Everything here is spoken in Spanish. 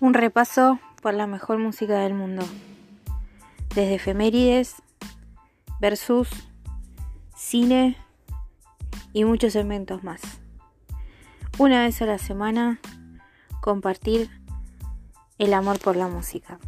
Un repaso por la mejor música del mundo. Desde efemérides, versus, cine y muchos eventos más. Una vez a la semana, compartir el amor por la música.